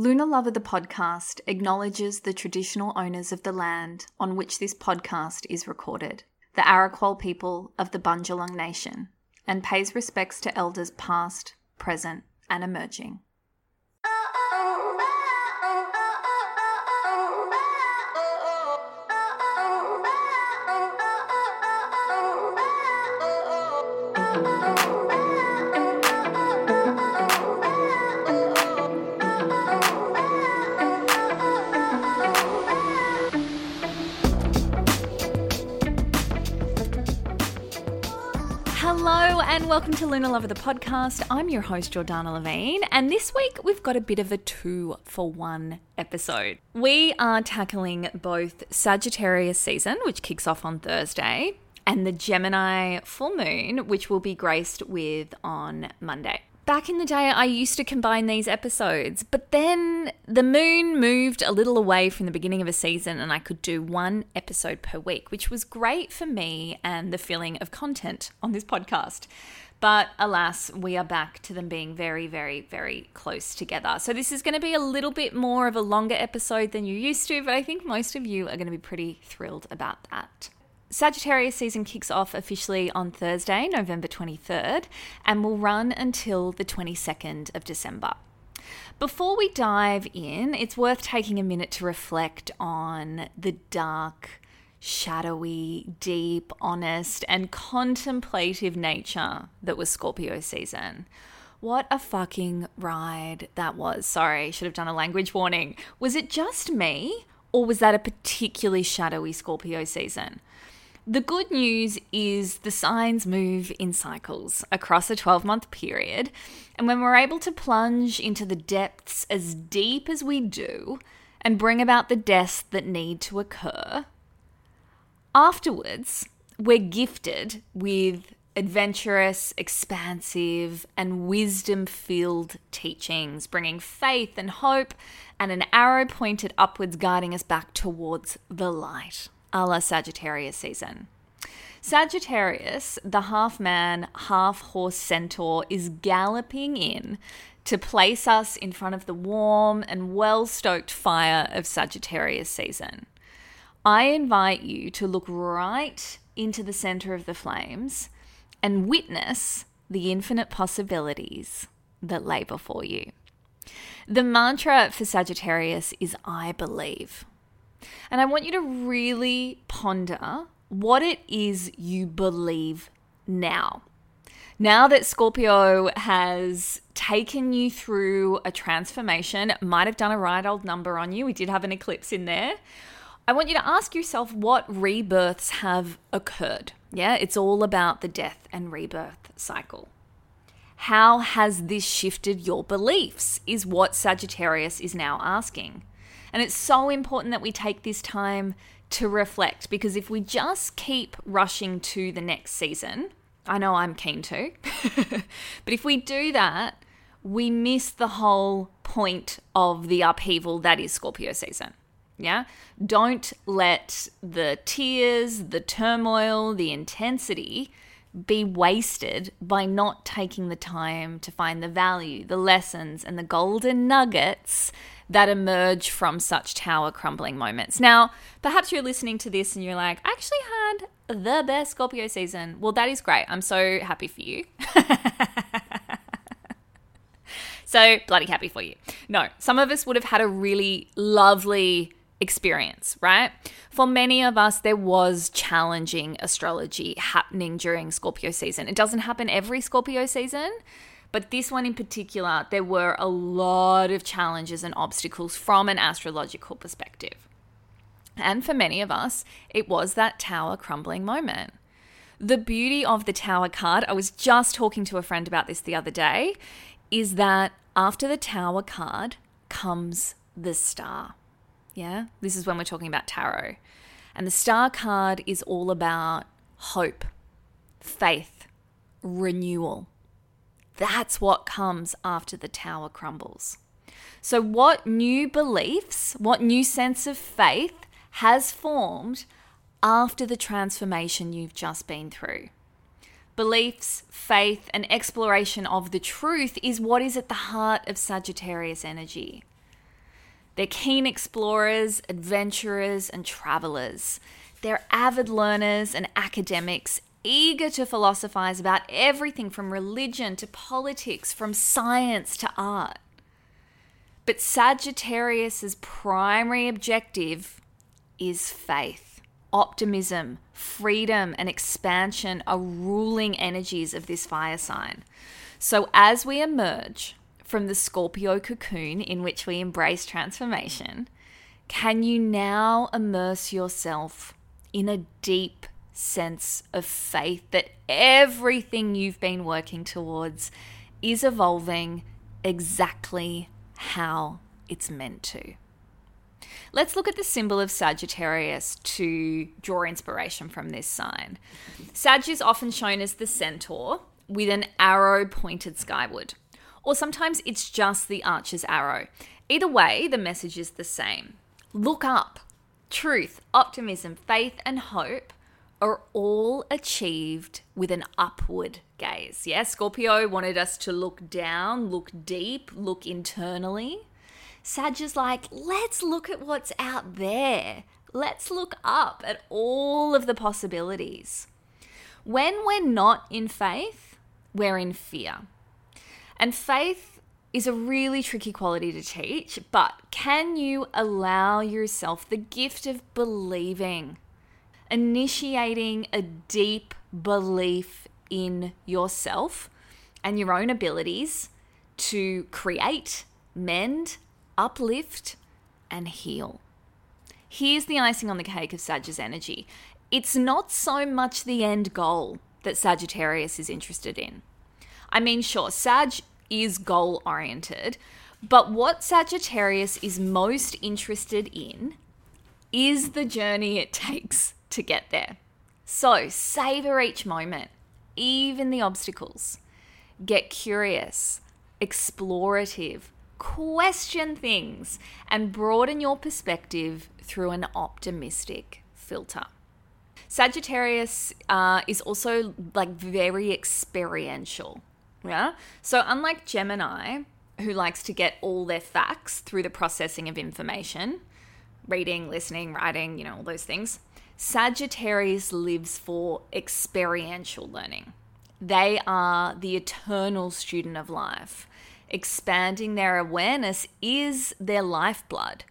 Lunar Lover the podcast acknowledges the traditional owners of the land on which this podcast is recorded, the Arakwal people of the Bundjalung Nation, and pays respects to elders past, present, and emerging. And welcome to Lunar Lover the podcast. I'm your host Jordanna Levin, and this week we've got a bit of a two for one episode. We are tackling both Sagittarius season, which kicks off on Thursday, and the Gemini full moon, which will be graced with on Monday. Back in the day, I used to combine these episodes, but then the moon moved a little away from the beginning of a season, and I could do one episode per week, which was great for me and the feeling of content on this podcast. But alas, we are back to them being very, very, very close together. So, this is going to be a little bit more of a longer episode than you're used to, but I think most of you are going to be pretty thrilled about that. Sagittarius season kicks off officially on Thursday, November 23rd, and will run until the 22nd of December. Before we dive in, it's worth taking a minute to reflect on the dark, shadowy, deep, honest, and contemplative nature that was Scorpio season. What a fucking ride that was. Sorry, should have done a language warning. Was it just me, or was that a particularly shadowy Scorpio season? The good news is the signs move in cycles across a 12 month period. And when we're able to plunge into the depths as deep as we do and bring about the deaths that need to occur, afterwards, we're gifted with adventurous, expansive, and wisdom filled teachings, bringing faith and hope and an arrow pointed upwards, guiding us back towards the light a la Sagittarius season. Sagittarius, the half man, half horse centaur, is galloping in to place us in front of the warm and well stoked fire of Sagittarius season. I invite you to look right into the center of the flames and witness the infinite possibilities that lay before you. The mantra for Sagittarius is I believe. And I want you to really ponder what it is you believe now. Now that Scorpio has taken you through a transformation, might have done a right old number on you. We did have an eclipse in there. I want you to ask yourself what rebirths have occurred. Yeah, it's all about the death and rebirth cycle. How has this shifted your beliefs? Is what Sagittarius is now asking. And it's so important that we take this time to reflect because if we just keep rushing to the next season, I know I'm keen to, but if we do that, we miss the whole point of the upheaval that is Scorpio season. Yeah? Don't let the tears, the turmoil, the intensity be wasted by not taking the time to find the value, the lessons, and the golden nuggets that emerge from such tower crumbling moments. Now, perhaps you're listening to this and you're like, I actually had the best Scorpio season. Well, that is great. I'm so happy for you. so bloody happy for you. No, some of us would have had a really lovely experience, right? For many of us, there was challenging astrology happening during Scorpio season. It doesn't happen every Scorpio season, but this one in particular, there were a lot of challenges and obstacles from an astrological perspective. And for many of us, it was that tower crumbling moment. The beauty of the tower card, I was just talking to a friend about this the other day, is that after the Tower card comes the Star. Yeah, this is when we're talking about tarot. And the Star card is all about hope, faith, renewal. That's what comes after the tower crumbles. So, what new beliefs, what new sense of faith has formed after the transformation you've just been through? Beliefs, faith, and exploration of the truth is what is at the heart of Sagittarius energy. They're keen explorers, adventurers, and travelers. They're avid learners and academics, eager to philosophize about everything from religion to politics, from science to art. But Sagittarius's primary objective is faith. Optimism, freedom, and expansion are ruling energies of this fire sign. So as we emerge from the Scorpio cocoon in which we embrace transformation, can you now immerse yourself in a deep sense of faith that everything you've been working towards is evolving exactly how it's meant to? Let's look at the symbol of Sagittarius to draw inspiration from this sign. Sag is often shown as the centaur with an arrow pointed skyward or sometimes it's just the archer's arrow. Either way, the message is the same. Look up. Truth, optimism, faith, and hope are all achieved with an upward gaze. Yeah, Scorpio wanted us to look down, look deep, look internally. Sag is like, let's look at what's out there. Let's look up at all of the possibilities. When we're not in faith, we're in fear. And faith is a really tricky quality to teach, but can you allow yourself the gift of believing, initiating a deep belief in yourself and your own abilities to create, mend, uplift, and heal? Here's the icing on the cake of Sagittarius energy. It's not so much the end goal that Sagittarius is interested in. I mean, sure, Sag is goal oriented. But what Sagittarius is most interested in is the journey it takes to get there. So savor each moment, even the obstacles. Get curious, explorative, question things, and broaden your perspective through an optimistic filter. Sagittarius uh, is also like very experiential. Yeah. So, unlike Gemini, who likes to get all their facts through the processing of information, reading, listening, writing, you know, all those things, Sagittarius lives for experiential learning. They are the eternal student of life. Expanding their awareness is their lifeblood.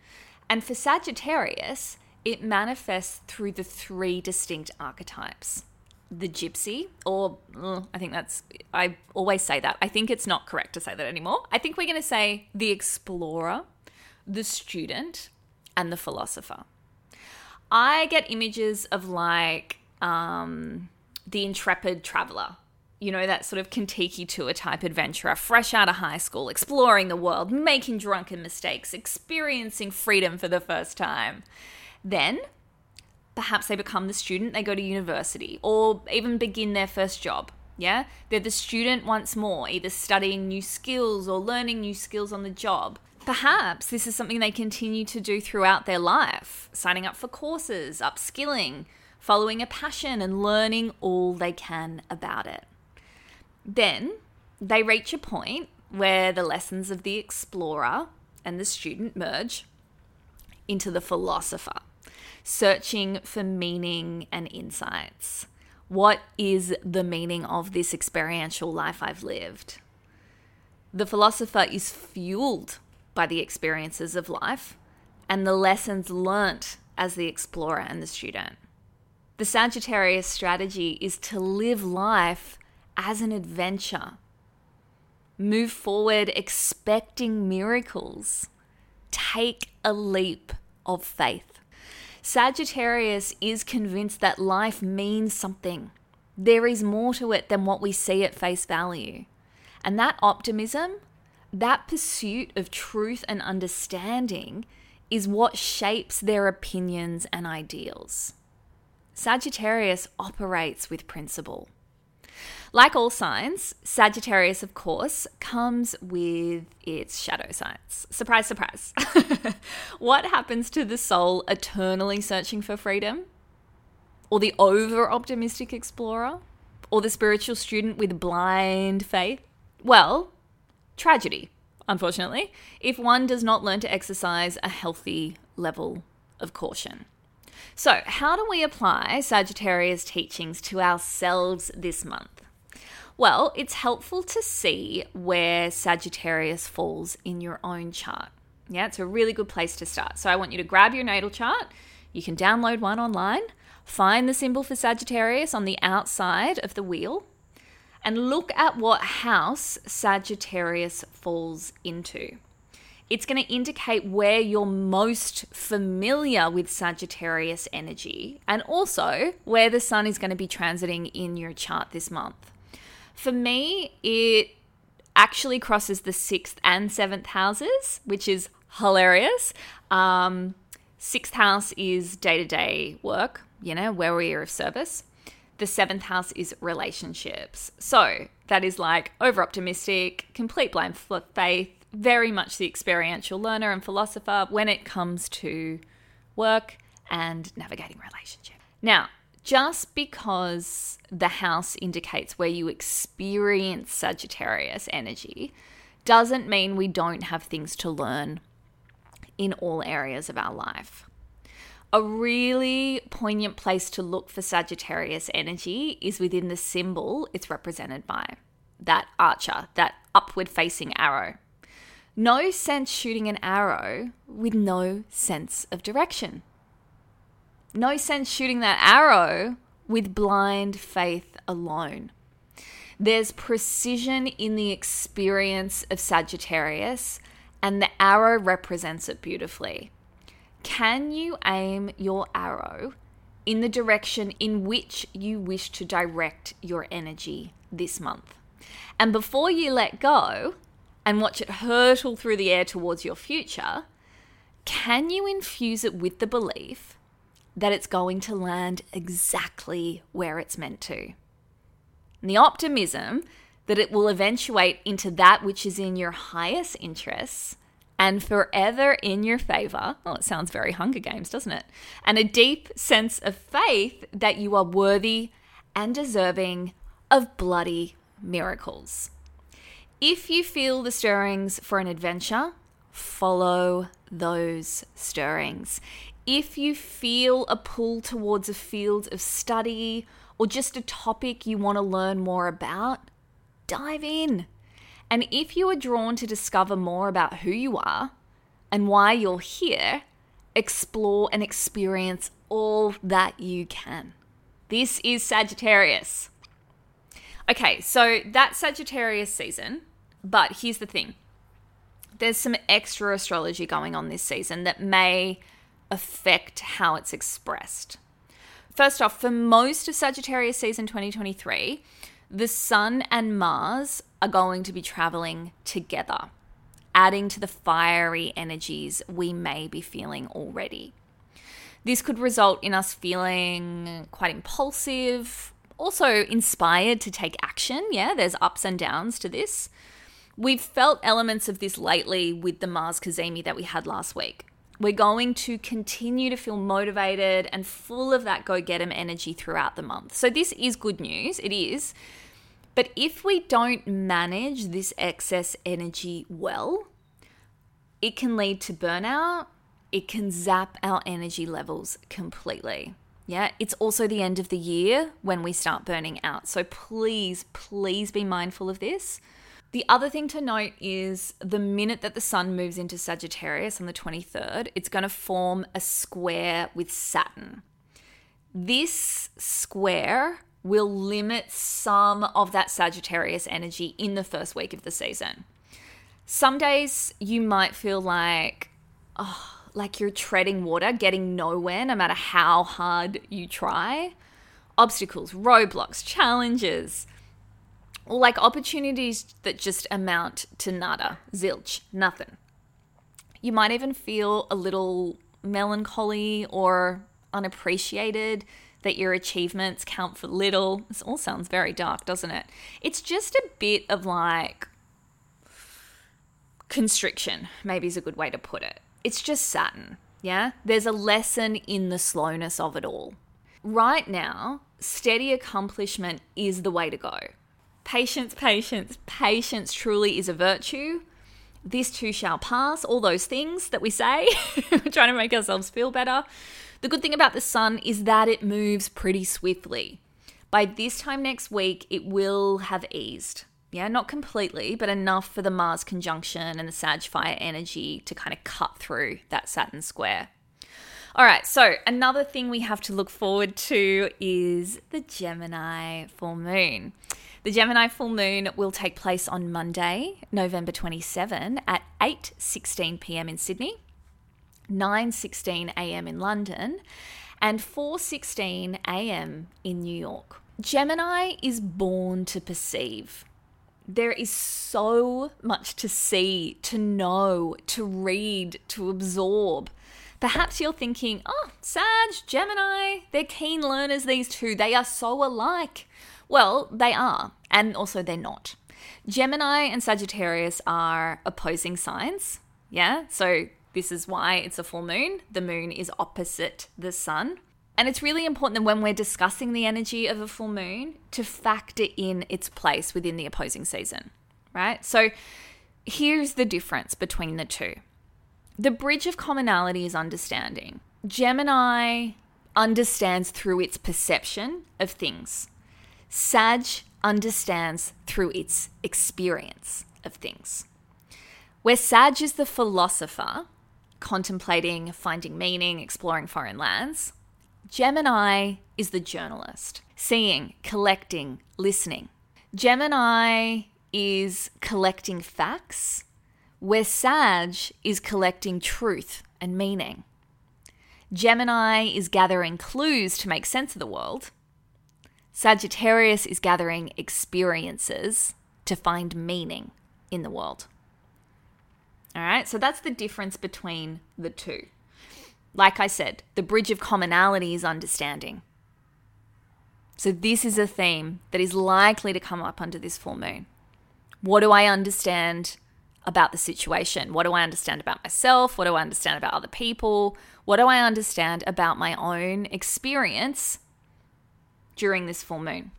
And for Sagittarius, it manifests through the three distinct archetypes the gypsy, or uh, I think that's, I always say that. I think it's not correct to say that anymore. I think we're going to say the explorer, the student, and the philosopher. I get images of like um, the intrepid traveler, you know, that sort of Contiki tour type adventurer, fresh out of high school, exploring the world, making drunken mistakes, experiencing freedom for the first time. Then perhaps they become the student, they go to university, or even begin their first job. Yeah, they're the student once more, either studying new skills or learning new skills on the job. Perhaps this is something they continue to do throughout their life, signing up for courses, upskilling, following a passion, and learning all they can about it. Then they reach a point where the lessons of the explorer and the student merge into the philosopher searching for meaning and insights. What is the meaning of this experiential life I've lived? The philosopher is fueled by the experiences of life and the lessons learnt as the explorer and the student. The Sagittarius strategy is to live life as an adventure. Move forward expecting miracles. Take a leap of faith. Sagittarius is convinced that life means something. There is more to it than what we see at face value. And that optimism that pursuit of truth and understanding is what shapes their opinions and ideals. Sagittarius operates with principle. Like all signs, Sagittarius, of course, comes with its shadow signs. Surprise, surprise. what happens to the soul eternally searching for freedom? Or the over optimistic explorer? Or the spiritual student with blind faith? Well, tragedy, unfortunately, if one does not learn to exercise a healthy level of caution. So, how do we apply Sagittarius teachings to ourselves this month? Well, it's helpful to see where Sagittarius falls in your own chart. Yeah, it's a really good place to start. So, I want you to grab your natal chart. You can download one online, find the symbol for Sagittarius on the outside of the wheel, and look at what house Sagittarius falls into. It's going to indicate where you're most familiar with Sagittarius energy and also where the sun is going to be transiting in your chart this month. For me, it actually crosses the sixth and seventh houses, which is hilarious. Um, sixth house is day to day work, you know, where we are of service. The seventh house is relationships. So that is like over optimistic, complete blind faith, very much the experiential learner and philosopher when it comes to work and navigating relationships. Now, just because the house indicates where you experience Sagittarius energy doesn't mean we don't have things to learn in all areas of our life. A really poignant place to look for Sagittarius energy is within the symbol it's represented by that archer, that upward facing arrow. No sense shooting an arrow with no sense of direction. No sense shooting that arrow with blind faith alone. There's precision in the experience of Sagittarius, and the arrow represents it beautifully. Can you aim your arrow in the direction in which you wish to direct your energy this month? And before you let go and watch it hurtle through the air towards your future, can you infuse it with the belief that it's going to land exactly where it's meant to. And the optimism that it will eventuate into that which is in your highest interests and forever in your favor. Oh, it sounds very Hunger Games, doesn't it? And a deep sense of faith that you are worthy and deserving of bloody miracles. If you feel the stirrings for an adventure, follow those stirrings if you feel a pull towards a field of study or just a topic you want to learn more about, dive in. And if you are drawn to discover more about who you are and why you're here, explore and experience all that you can. This is Sagittarius. Okay, so that's Sagittarius season, but here's the thing there's some extra astrology going on this season that may affect how it's expressed. First off, for most of Sagittarius season 2023, the Sun and Mars are going to be traveling together, adding to the fiery energies we may be feeling already. This could result in us feeling quite impulsive, also inspired to take action. Yeah, there's ups and downs to this. We've felt elements of this lately with the Mars Cazimi that we had last week we're going to continue to feel motivated and full of that go get 'em energy throughout the month. So this is good news, it is. But if we don't manage this excess energy well, it can lead to burnout. It can zap our energy levels completely. Yeah, it's also the end of the year when we start burning out. So please, please be mindful of this. The other thing to note is the minute that the sun moves into Sagittarius on the 23rd, it's going to form a square with Saturn. This square will limit some of that Sagittarius energy in the first week of the season. Some days you might feel like, oh, like you're treading water, getting nowhere no matter how hard you try. Obstacles, roadblocks, challenges like opportunities that just amount to nada, zilch, nothing. You might even feel a little melancholy or unappreciated that your achievements count for little. This all sounds very dark, doesn't it? It's just a bit of like constriction, maybe is a good way to put it. It's just Saturn, yeah? There's a lesson in the slowness of it all. Right now, steady accomplishment is the way to go. Patience, patience, patience truly is a virtue. This too shall pass, all those things that we say, trying to make ourselves feel better. The good thing about the sun is that it moves pretty swiftly. By this time next week, it will have eased. Yeah, not completely, but enough for the Mars conjunction and the Sag fire energy to kind of cut through that Saturn square. All right, so another thing we have to look forward to is the Gemini full moon. The Gemini full moon will take place on Monday, November 27 at 8:16 p.m. in Sydney, 9:16 a.m. in London, and 4:16 a.m. in New York. Gemini is born to perceive. There is so much to see, to know, to read, to absorb. Perhaps you're thinking, oh, Sag, Gemini, they're keen learners, these two. They are so alike. Well, they are, and also they're not. Gemini and Sagittarius are opposing signs. Yeah, so this is why it's a full moon. The moon is opposite the sun. And it's really important that when we're discussing the energy of a full moon to factor in its place within the opposing season, right? So here's the difference between the two the bridge of commonality is understanding. Gemini understands through its perception of things, Sag understands through its experience of things. Where Sag is the philosopher, contemplating, finding meaning, exploring foreign lands, Gemini is the journalist, seeing, collecting, listening. Gemini is collecting facts, where Sag is collecting truth and meaning. Gemini is gathering clues to make sense of the world. Sagittarius is gathering experiences to find meaning in the world. All right, so that's the difference between the two. Like I said, the bridge of commonality is understanding. So, this is a theme that is likely to come up under this full moon. What do I understand about the situation? What do I understand about myself? What do I understand about other people? What do I understand about my own experience during this full moon?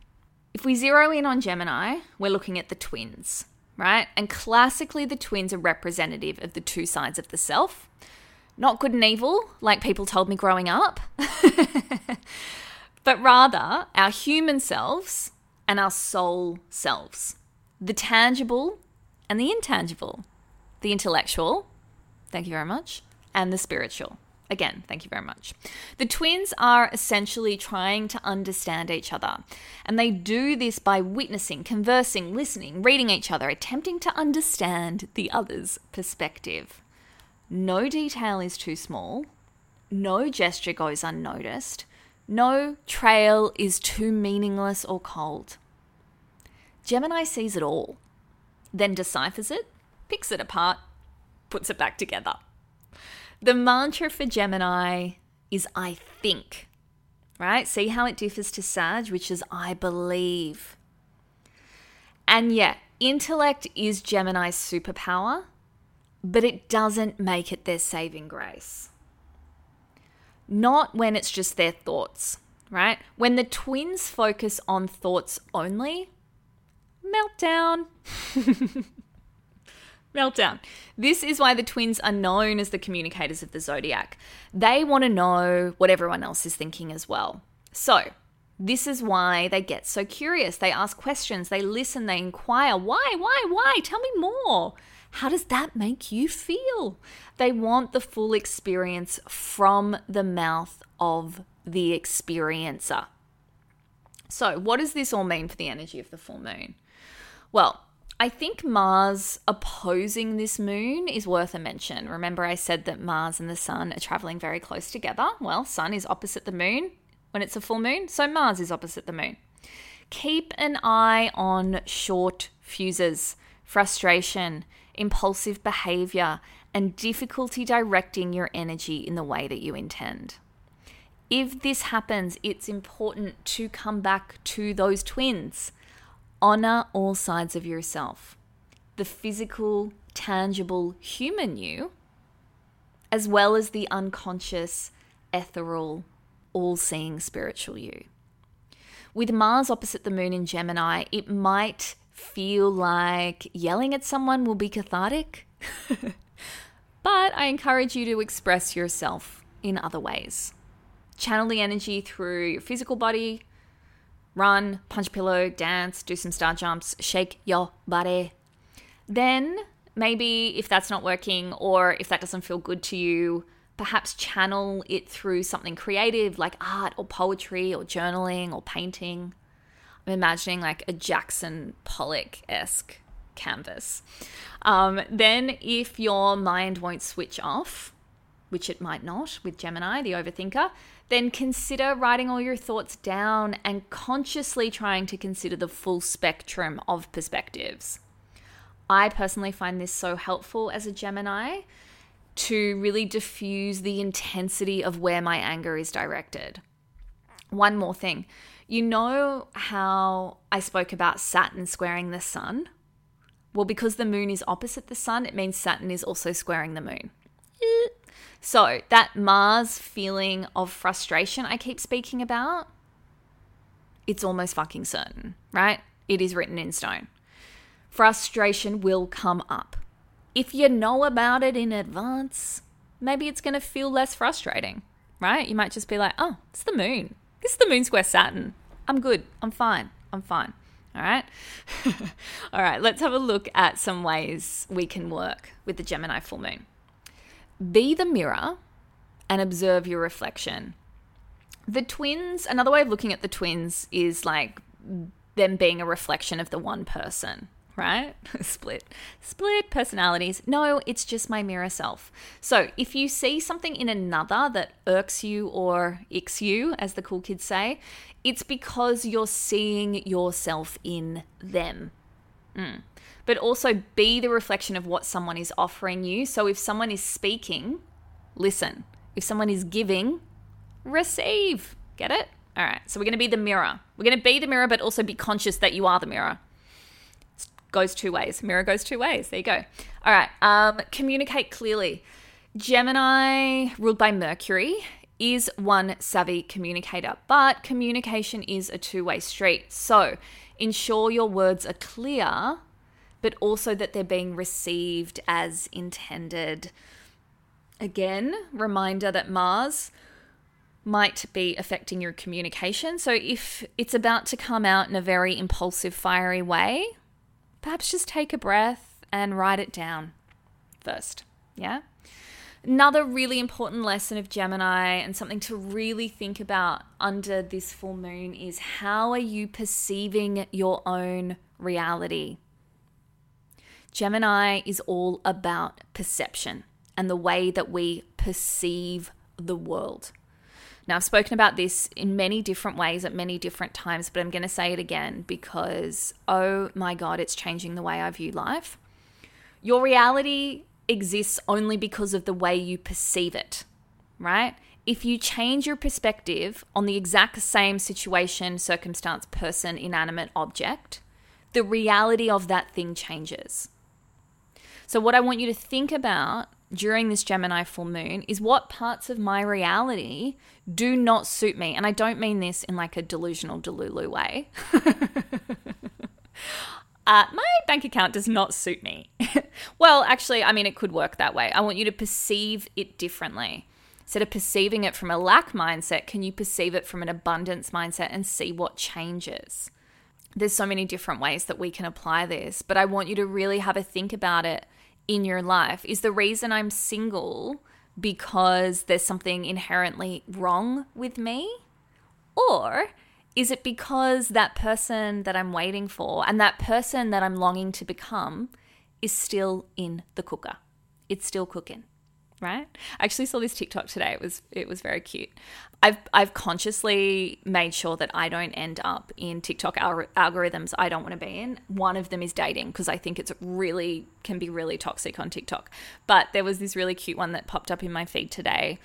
If we zero in on Gemini, we're looking at the twins right? And classically, the twins are representative of the two sides of the self. Not good and evil, like people told me growing up, but rather our human selves and our soul selves. The tangible and the intangible. The intellectual, thank you very much, and the spiritual. Again, thank you very much. The twins are essentially trying to understand each other, and they do this by witnessing, conversing, listening, reading each other, attempting to understand the other's perspective. No detail is too small, no gesture goes unnoticed, no trail is too meaningless or cold. Gemini sees it all, then deciphers it, picks it apart, puts it back together. The mantra for Gemini is I think, right? See how it differs to Sag, which is I believe. And yeah, intellect is Gemini's superpower, but it doesn't make it their saving grace. Not when it's just their thoughts, right? When the twins focus on thoughts only, meltdown. Meltdown. This is why the twins are known as the communicators of the zodiac. They want to know what everyone else is thinking as well. So, this is why they get so curious. They ask questions, they listen, they inquire. Why, why, why? Tell me more. How does that make you feel? They want the full experience from the mouth of the experiencer. So, what does this all mean for the energy of the full moon? Well, I think Mars opposing this moon is worth a mention. Remember, I said that Mars and the Sun are traveling very close together? Well, Sun is opposite the moon when it's a full moon, so Mars is opposite the moon. Keep an eye on short fuses, frustration, impulsive behavior, and difficulty directing your energy in the way that you intend. If this happens, it's important to come back to those twins. Honor all sides of yourself the physical, tangible human you, as well as the unconscious, ethereal, all seeing spiritual you. With Mars opposite the moon in Gemini, it might feel like yelling at someone will be cathartic. but I encourage you to express yourself in other ways. Channel the energy through your physical body, run, punch pillow, dance, do some star jumps, shake your body. Then, maybe if that's not working or if that doesn't feel good to you, perhaps channel it through something creative like art or poetry or journaling or painting. I'm imagining like a Jackson Pollock esque canvas. Um, then, if your mind won't switch off, which it might not with Gemini, the overthinker, then consider writing all your thoughts down and consciously trying to consider the full spectrum of perspectives. I personally find this so helpful as a Gemini to really diffuse the intensity of where my anger is directed. One more thing. You know how I spoke about Saturn squaring the sun? Well, because the moon is opposite the sun, it means Saturn is also squaring the moon. So, that Mars feeling of frustration I keep speaking about, it's almost fucking certain, right? It is written in stone. Frustration will come up if you know about it in advance, maybe it's going to feel less frustrating, right? You might just be like, oh, it's the moon. This is the moon square Saturn. I'm good. I'm fine. I'm fine. All right. All right. Let's have a look at some ways we can work with the Gemini full moon. Be the mirror and observe your reflection. The twins, another way of looking at the twins is like them being a reflection of the one person, right? split. Split personalities. No, it's just my mirror self. So if you see something in another that irks you or icks you, as the cool kids say, it's because you're seeing yourself in them. Mm. But also be the reflection of what someone is offering you. So if someone is speaking, listen. If someone is giving, receive. Get it? All right. So we're going to be the mirror. We're going to be the mirror, but also be conscious that you are the mirror It goes two ways. Mirror goes two ways. There you go. All right. Um, communicate clearly. Gemini, ruled by Mercury, is one savvy communicator, but communication is a two way street. So ensure your words are clear, but also that they're being received as intended. Again, reminder that Mars might be affecting your communication. So if it's about to come out in a very impulsive, fiery way, perhaps just take a breath and write it down first. Yeah? Another really important lesson of Gemini and something to really think about under this full moon is how are you perceiving your own reality? Gemini is all about perception and the way that we perceive the world. Now, I've spoken about this in many different ways at many different times, but I'm going to say it again because, oh my God, it's changing the way I view life. Your reality exists only because of the way you perceive it, right? If you change your perspective on the exact same situation, circumstance, person, inanimate object, the reality of that thing changes. So, what I want you to think about during this Gemini full moon is what parts of my reality do not suit me. And I don't mean this in like a delusional delulu way. uh, my bank account does not suit me. well, actually, I mean, it could work that way. I want you to perceive it differently. Instead of perceiving it from a lack mindset, can you perceive it from an abundance mindset and see what changes? There's so many different ways that we can apply this, but I want you to really have a think about it in your life? Is the reason I'm single because there's something inherently wrong with me? Or is it because that person that I'm waiting for and that person that I'm longing to become is still in the cooker? It's still cooking. Right? I actually saw this TikTok today. It was it was very cute. I've I've consciously made sure that I don't end up in TikTok al- algorithms I don't want to be in. One of them is dating because I think it's really can be really toxic on TikTok. But there was this really cute one that popped up in my feed today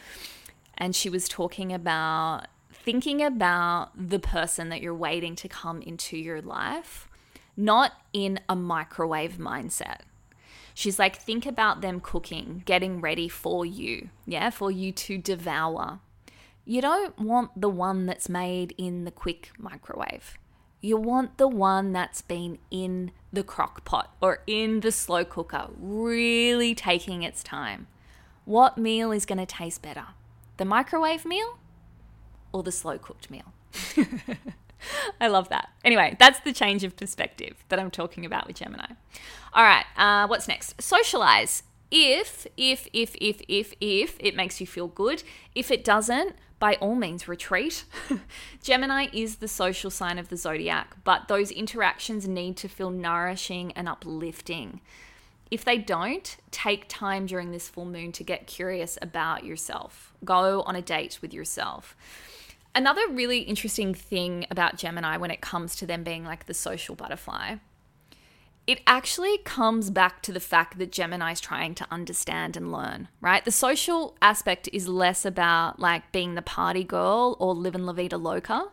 and she was talking about thinking about the person that you're waiting to come into your life, not in a microwave mindset She's like, think about them cooking, getting ready for you, yeah, for you to devour. You don't want the one that's made in the quick microwave. You want the one that's been in the crock pot or in the slow cooker, really taking its time. What meal is going to taste better? The microwave meal or the slow cooked meal? I love that. Anyway, that's the change of perspective that I'm talking about with Gemini. All right, uh, what's next? Socialize. If, if, if, if, if, if it makes you feel good, if it doesn't, by all means retreat. Gemini is the social sign of the zodiac, but those interactions need to feel nourishing and uplifting. If they don't, take time during this full moon to get curious about yourself. Go on a date with yourself. Another really interesting thing about Gemini when it comes to them being like the social butterfly, it actually comes back to the fact that Gemini is trying to understand and learn, right? The social aspect is less about like being the party girl or living La Vida Loca.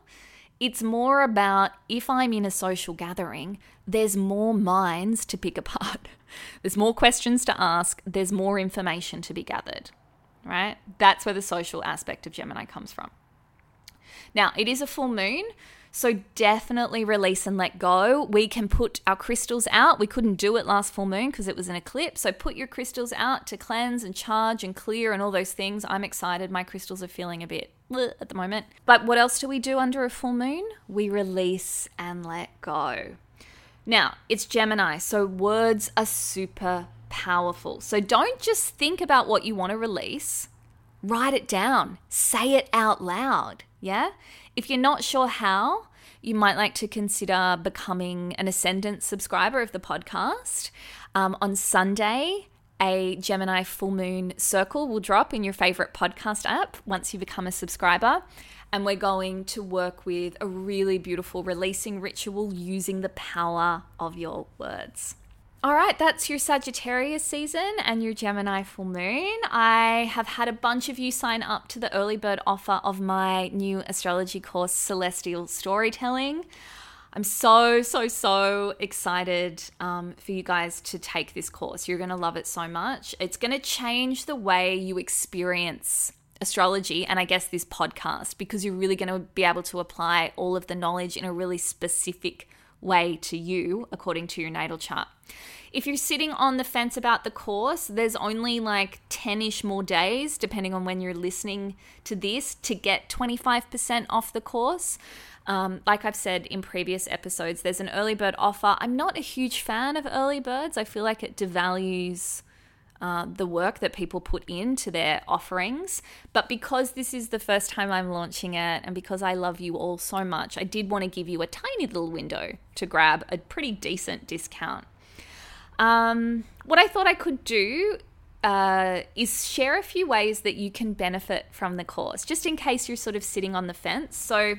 It's more about if I'm in a social gathering, there's more minds to pick apart. There's more questions to ask, there's more information to be gathered, right? That's where the social aspect of Gemini comes from. Now, it is a full moon, so definitely release and let go. We can put our crystals out. We couldn't do it last full moon because it was an eclipse. So put your crystals out to cleanse and charge and clear and all those things. I'm excited. My crystals are feeling a bit at the moment. But what else do we do under a full moon? We release and let go. Now, it's Gemini, so words are super powerful. So don't just think about what you want to release, write it down, say it out loud. Yeah? If you're not sure how, you might like to consider becoming an Ascendant subscriber of the podcast. Um, on Sunday, a Gemini full moon circle will drop in your favorite podcast app once you become a subscriber. And we're going to work with a really beautiful releasing ritual using the power of your words. All right, that's your Sagittarius season and your Gemini full moon. I have had a bunch of you sign up to the early bird offer of my new astrology course, Celestial Storytelling. I'm so, so, so excited um, for you guys to take this course. You're going to love it so much. It's going to change the way you experience astrology and I guess this podcast because you're really going to be able to apply all of the knowledge in a really specific way to you according to your natal chart. If you're sitting on the fence about the course, there's only like 10 ish more days, depending on when you're listening to this, to get 25% off the course. Um, like I've said in previous episodes, there's an early bird offer. I'm not a huge fan of early birds, I feel like it devalues. Uh, the work that people put into their offerings. But because this is the first time I'm launching it, and because I love you all so much, I did want to give you a tiny little window to grab a pretty decent discount. Um, what I thought I could do uh, is share a few ways that you can benefit from the course, just in case you're sort of sitting on the fence. So,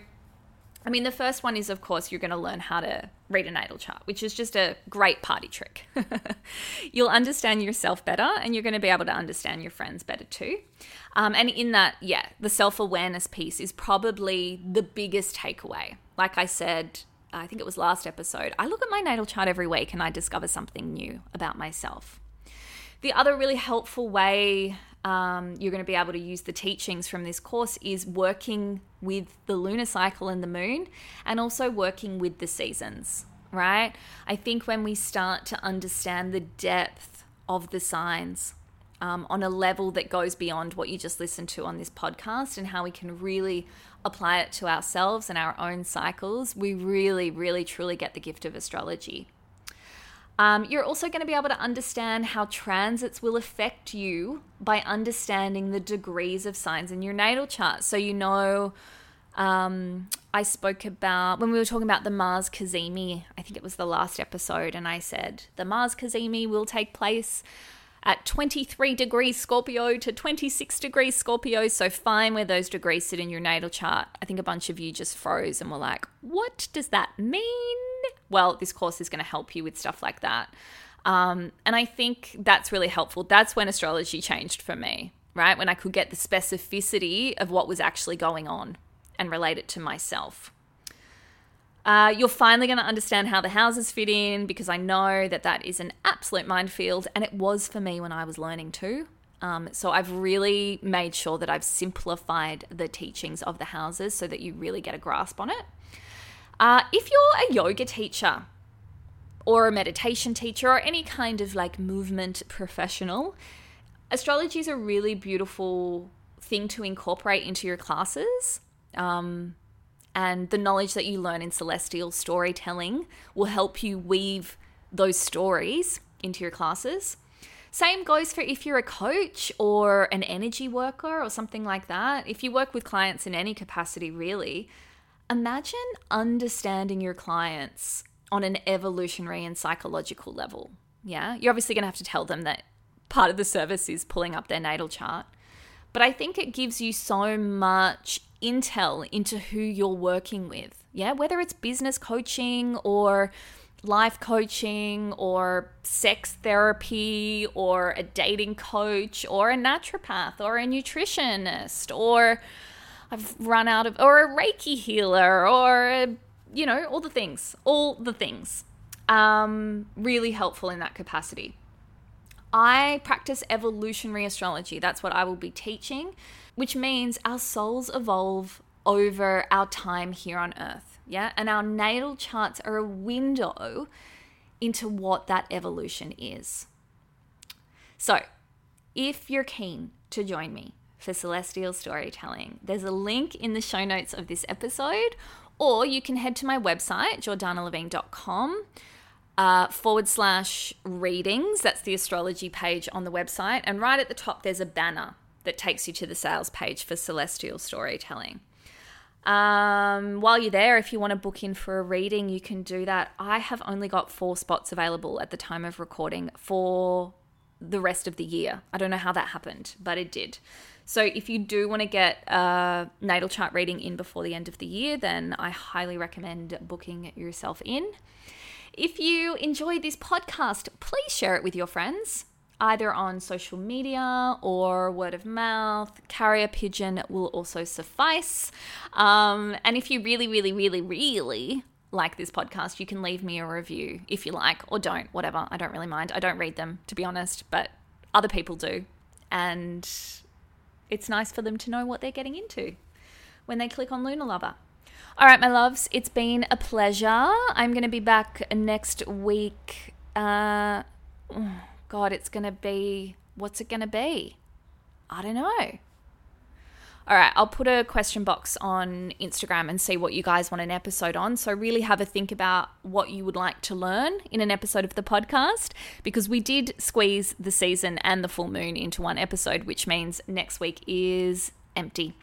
I mean, the first one is, of course, you're going to learn how to read a natal chart, which is just a great party trick. You'll understand yourself better and you're going to be able to understand your friends better too. Um, and in that, yeah, the self awareness piece is probably the biggest takeaway. Like I said, I think it was last episode, I look at my natal chart every week and I discover something new about myself. The other really helpful way um, you're going to be able to use the teachings from this course is working with the lunar cycle and the moon and also working with the seasons, right? I think when we start to understand the depth of the signs um, on a level that goes beyond what you just listened to on this podcast and how we can really apply it to ourselves and our own cycles, we really, really, truly get the gift of astrology. Um, you're also going to be able to understand how transits will affect you by understanding the degrees of signs in your natal chart. So, you know, um, I spoke about when we were talking about the Mars Cazimi, I think it was the last episode, and I said the Mars Cazimi will take place at 23 degrees Scorpio to 26 degrees Scorpio. So find where those degrees sit in your natal chart. I think a bunch of you just froze and were like, what does that mean? Well, this course is going to help you with stuff like that. Um, and I think that's really helpful. That's when astrology changed for me, right? When I could get the specificity of what was actually going on and relate it to myself. Uh, you're finally going to understand how the houses fit in because I know that that is an absolute minefield, and it was for me when I was learning too. Um, so I've really made sure that I've simplified the teachings of the houses so that you really get a grasp on it. Uh, if you're a yoga teacher or a meditation teacher or any kind of like movement professional, astrology is a really beautiful thing to incorporate into your classes. Um, and the knowledge that you learn in celestial storytelling will help you weave those stories into your classes. Same goes for if you're a coach or an energy worker or something like that. If you work with clients in any capacity, really, imagine understanding your clients on an evolutionary and psychological level. Yeah, you're obviously going to have to tell them that part of the service is pulling up their natal chart. But I think it gives you so much intel into who you're working with. Yeah, whether it's business coaching or life coaching or sex therapy or a dating coach or a naturopath or a nutritionist or I've run out of or a reiki healer or a, you know all the things all the things um, really helpful in that capacity I practice evolutionary astrology. That's what I will be teaching, which means our souls evolve over our time here on earth. Yeah. And our natal charts are a window into what that evolution is. So, if you're keen to join me for celestial storytelling, there's a link in the show notes of this episode, or you can head to my website, jordannalevin.com uh, forward slash readings. That's the astrology page on the website. And right at the top, there's a banner that takes you to the sales page for celestial storytelling. Um, while you're there, if you want to book in for a reading, you can do that. I have only got four spots available at the time of recording for the rest of the year. I don't know how that happened, but it did. So if you do want to get a natal chart reading in before the end of the year, then I highly recommend booking yourself in. If you enjoyed this podcast, please share it with your friends, either on social media or word of mouth. Carrier pigeon will also suffice. Um, and if you really, really, really, really like this podcast, you can leave me a review if you like, or don't, whatever. I don't really mind. I don't read them, to be honest, but other people do. And it's nice for them to know what they're getting into when they click on Lunar Lover. All right, my loves, it's been a pleasure. I'm going to be back next week. Uh, God, it's going to be, what's it going to be? I don't know. All right, I'll put a question box on Instagram and see what you guys want an episode on. So, really have a think about what you would like to learn in an episode of the podcast because we did squeeze the season and the full moon into one episode, which means next week is empty.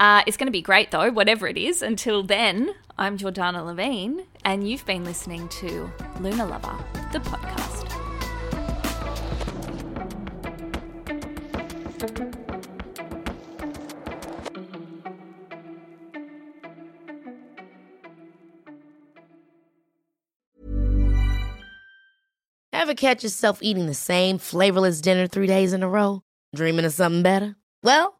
Uh, it's going to be great though, whatever it is. Until then, I'm Jordanna Levin, and you've been listening to Lunar Lover, the podcast. Ever catch yourself eating the same flavorless dinner three days in a row? Dreaming of something better? Well,